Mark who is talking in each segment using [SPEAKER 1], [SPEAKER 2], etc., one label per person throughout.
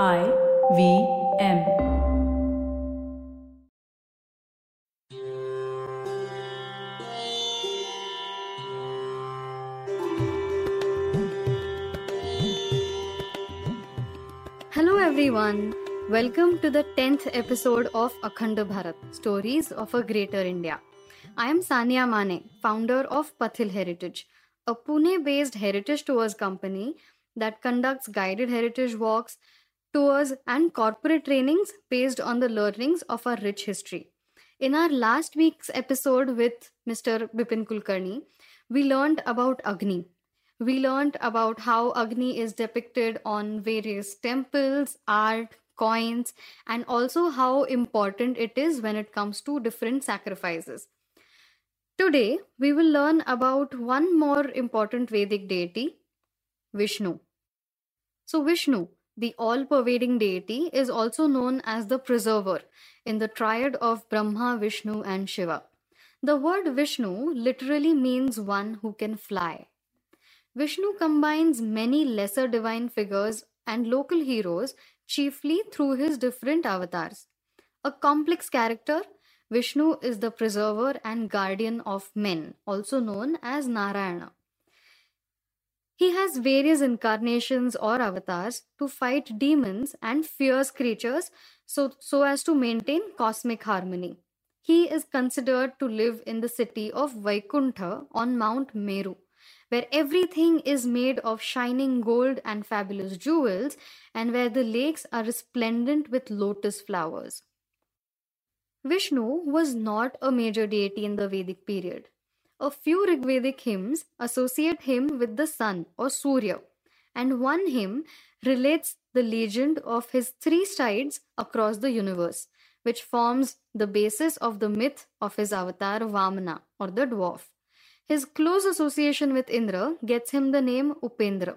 [SPEAKER 1] I V M.
[SPEAKER 2] Hello everyone. Welcome to the 10th episode of Akhand Bharat Stories of a Greater India. I am Sania Mane, founder of Pathil Heritage, a Pune based heritage tours company that conducts guided heritage walks, tours, and corporate trainings based on the learnings of our rich history. In our last week's episode with Mr. Bipin Kulkarni, we learned about Agni. We learned about how Agni is depicted on various temples, art, coins, and also how important it is when it comes to different sacrifices. Today, we will learn about one more important Vedic deity, Vishnu. So, Vishnu, the all pervading deity, is also known as the preserver in the triad of Brahma, Vishnu, and Shiva. The word Vishnu literally means one who can fly. Vishnu combines many lesser divine figures and local heroes chiefly through his different avatars. A complex character, Vishnu is the preserver and guardian of men, also known as Narayana. He has various incarnations or avatars to fight demons and fierce creatures so, so as to maintain cosmic harmony. He is considered to live in the city of Vaikuntha on Mount Meru, where everything is made of shining gold and fabulous jewels, and where the lakes are resplendent with lotus flowers. Vishnu was not a major deity in the Vedic period. A few Rigvedic hymns associate him with the sun or Surya, and one hymn relates the legend of his three strides across the universe, which forms the basis of the myth of his avatar Vamana or the dwarf. His close association with Indra gets him the name Upendra.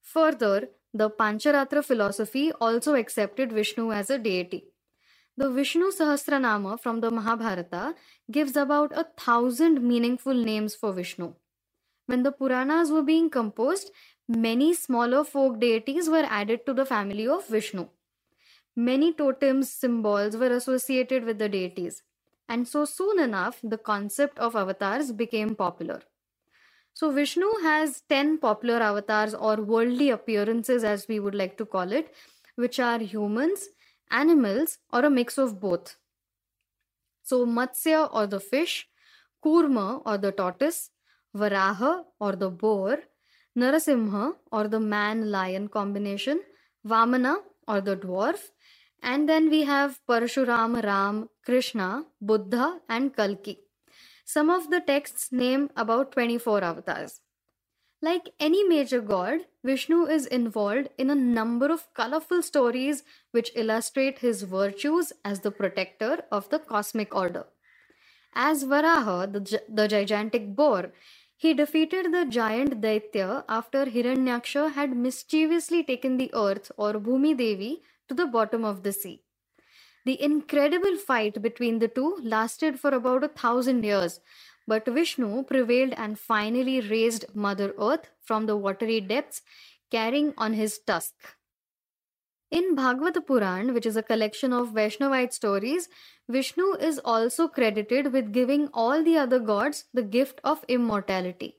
[SPEAKER 2] Further, the Pancharatra philosophy also accepted Vishnu as a deity. The Vishnu Sahasranama from the Mahabharata gives about a thousand meaningful names for Vishnu. When the Puranas were being composed, many smaller folk deities were added to the family of Vishnu. Many totems, symbols were associated with the deities, and so soon enough, the concept of avatars became popular. So, Vishnu has 10 popular avatars or worldly appearances, as we would like to call it, which are humans, animals, or a mix of both. So, Matsya or the fish, Kurma or the tortoise, Varaha or the boar, Narasimha or the man lion combination, Vamana or the dwarf, and then we have Parshuram, Ram, Krishna, Buddha, and Kalki. Some of the texts name about 24 avatars. Like any major god, Vishnu is involved in a number of colorful stories which illustrate his virtues as the protector of the cosmic order. As Varaha, the, the gigantic boar, he defeated the giant Daitya after Hiranyaksha had mischievously taken the earth or Bhumi Devi to the bottom of the sea. The incredible fight between the two lasted for about a thousand years, but Vishnu prevailed and finally raised Mother Earth from the watery depths, carrying on his tusk. In Bhagavata Puran, which is a collection of Vaishnavite stories, Vishnu is also credited with giving all the other gods the gift of immortality.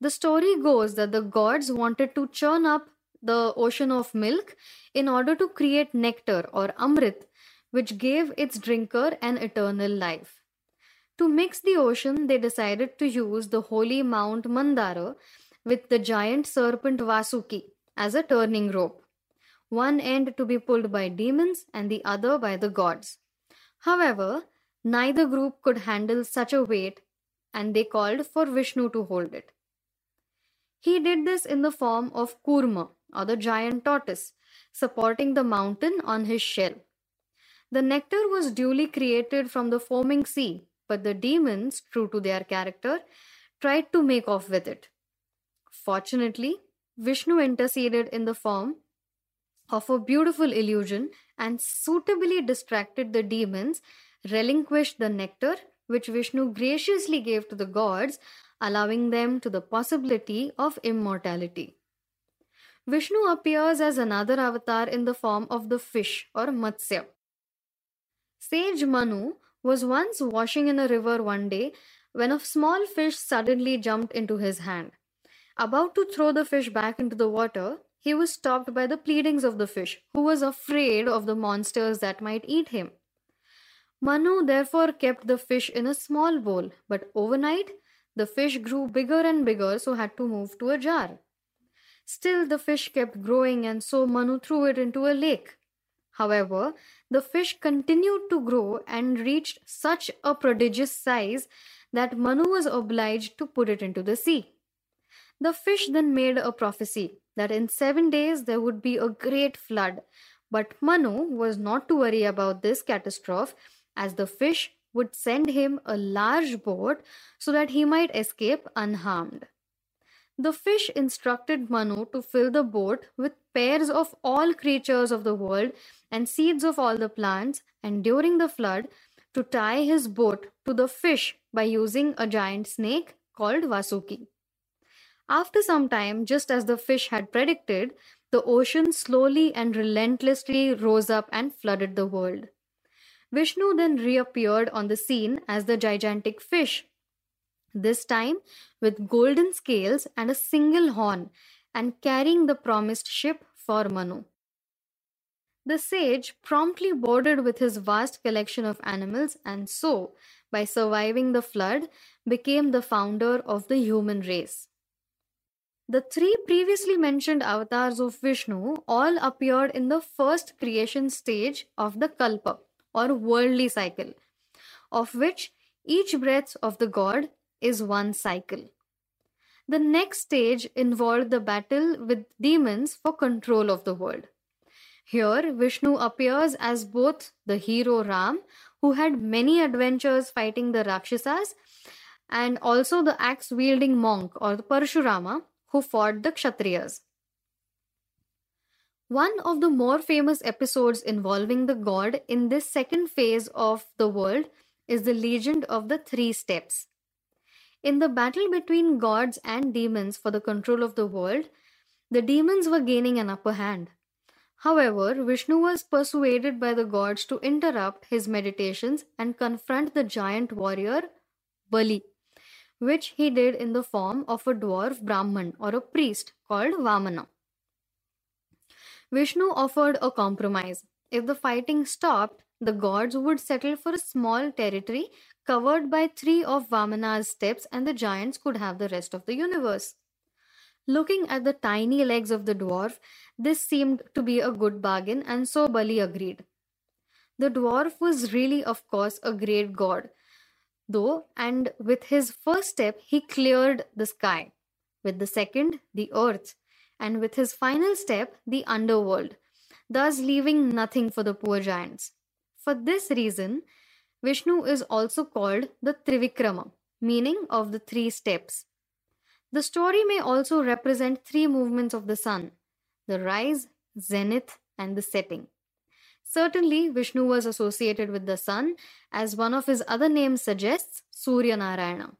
[SPEAKER 2] The story goes that the gods wanted to churn up the ocean of milk in order to create nectar or amrit, which gave its drinker an eternal life. To mix the ocean, they decided to use the holy Mount Mandara with the giant serpent Vasuki as a turning rope one end to be pulled by demons and the other by the gods. However, neither group could handle such a weight and they called for Vishnu to hold it. He did this in the form of Kurma or the giant tortoise, supporting the mountain on his shell. The nectar was duly created from the foaming sea, but the demons, true to their character, tried to make off with it. Fortunately, Vishnu interceded in the form of a beautiful illusion and suitably distracted the demons, relinquished the nectar which Vishnu graciously gave to the gods, allowing them to the possibility of immortality. Vishnu appears as another avatar in the form of the fish or Matsya. Sage Manu was once washing in a river one day when a small fish suddenly jumped into his hand. About to throw the fish back into the water, he was stopped by the pleadings of the fish, who was afraid of the monsters that might eat him. Manu therefore kept the fish in a small bowl, but overnight the fish grew bigger and bigger, so had to move to a jar. Still, the fish kept growing, and so Manu threw it into a lake. However, the fish continued to grow and reached such a prodigious size that Manu was obliged to put it into the sea. The fish then made a prophecy that in seven days there would be a great flood, but Manu was not to worry about this catastrophe as the fish would send him a large boat so that he might escape unharmed. The fish instructed Manu to fill the boat with pairs of all creatures of the world and seeds of all the plants, and during the flood, to tie his boat to the fish by using a giant snake called Vasuki. After some time, just as the fish had predicted, the ocean slowly and relentlessly rose up and flooded the world. Vishnu then reappeared on the scene as the gigantic fish, this time with golden scales and a single horn, and carrying the promised ship for Manu. The sage promptly boarded with his vast collection of animals and so, by surviving the flood, became the founder of the human race. The three previously mentioned avatars of Vishnu all appeared in the first creation stage of the Kalpa or worldly cycle, of which each breath of the god is one cycle. The next stage involved the battle with demons for control of the world. Here, Vishnu appears as both the hero Ram, who had many adventures fighting the Rakshasas, and also the axe wielding monk or the Parshurama, who fought the Kshatriyas. One of the more famous episodes involving the god in this second phase of the world is the legend of the three steps. In the battle between gods and demons for the control of the world, the demons were gaining an upper hand. However, Vishnu was persuaded by the gods to interrupt his meditations and confront the giant warrior Bali, which he did in the form of a dwarf Brahman or a priest called Vamana. Vishnu offered a compromise. If the fighting stopped, the gods would settle for a small territory covered by three of Vamana's steps, and the giants could have the rest of the universe. Looking at the tiny legs of the dwarf, this seemed to be a good bargain, and so Bali agreed. The dwarf was really, of course, a great god, though, and with his first step, he cleared the sky. With the second, the earth and with his final step, the underworld, thus leaving nothing for the poor giants. For this reason, Vishnu is also called the Trivikrama, meaning of the three steps. The story may also represent three movements of the sun the rise, zenith, and the setting. Certainly, Vishnu was associated with the sun, as one of his other names suggests, Surya Narayana.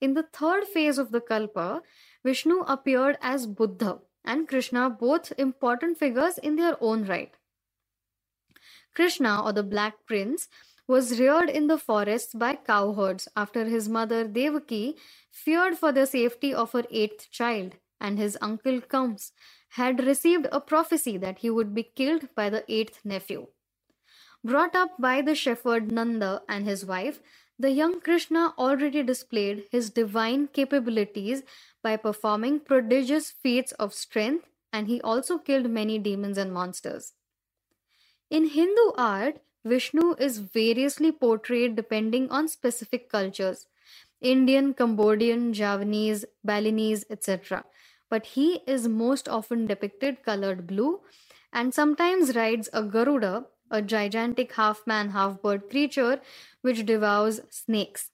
[SPEAKER 2] In the third phase of the Kalpa, Vishnu appeared as Buddha and Krishna, both important figures in their own right. Krishna, or the Black Prince, was reared in the forests by cowherds after his mother Devaki feared for the safety of her eighth child, and his uncle Kams had received a prophecy that he would be killed by the eighth nephew. Brought up by the shepherd Nanda and his wife, the young Krishna already displayed his divine capabilities by performing prodigious feats of strength, and he also killed many demons and monsters. In Hindu art, Vishnu is variously portrayed depending on specific cultures Indian, Cambodian, Javanese, Balinese, etc. But he is most often depicted colored blue and sometimes rides a Garuda, a gigantic half man, half bird creature which devours snakes.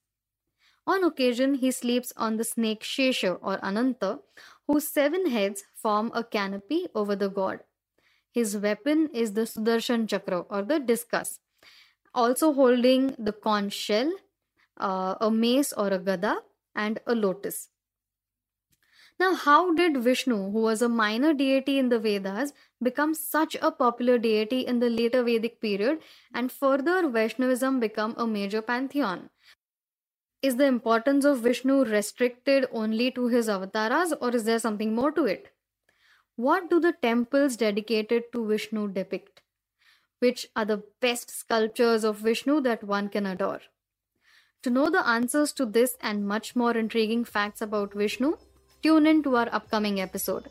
[SPEAKER 2] On occasion, he sleeps on the snake Shesha or Ananta, whose seven heads form a canopy over the god. His weapon is the Sudarshan Chakra or the discus, also holding the conch shell, uh, a mace or a gada, and a lotus. Now, how did Vishnu, who was a minor deity in the Vedas, become such a popular deity in the later Vedic period and further Vaishnavism become a major pantheon? Is the importance of Vishnu restricted only to his avatars or is there something more to it? What do the temples dedicated to Vishnu depict? Which are the best sculptures of Vishnu that one can adore? To know the answers to this and much more intriguing facts about Vishnu, tune in to our upcoming episode.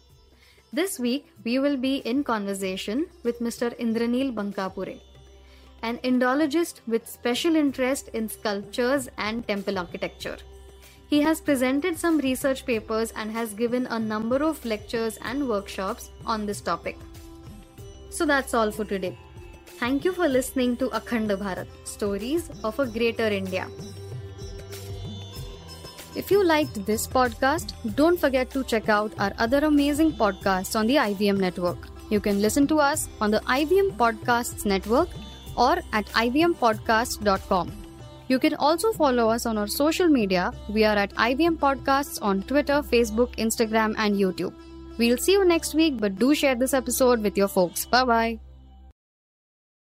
[SPEAKER 2] This week, we will be in conversation with Mr. Indranil Bankapure, an Indologist with special interest in sculptures and temple architecture. He has presented some research papers and has given a number of lectures and workshops on this topic. So that's all for today. Thank you for listening to Akhanda Bharat Stories of a Greater India. If you liked this podcast, don't forget to check out our other amazing podcasts on the IVM network. You can listen to us on the IVM Podcasts network or at ivmpodcast.com. You can also follow us on our social media. We are at IVM Podcasts on Twitter, Facebook, Instagram, and YouTube. We'll see you next week, but do share this episode with your folks. Bye bye.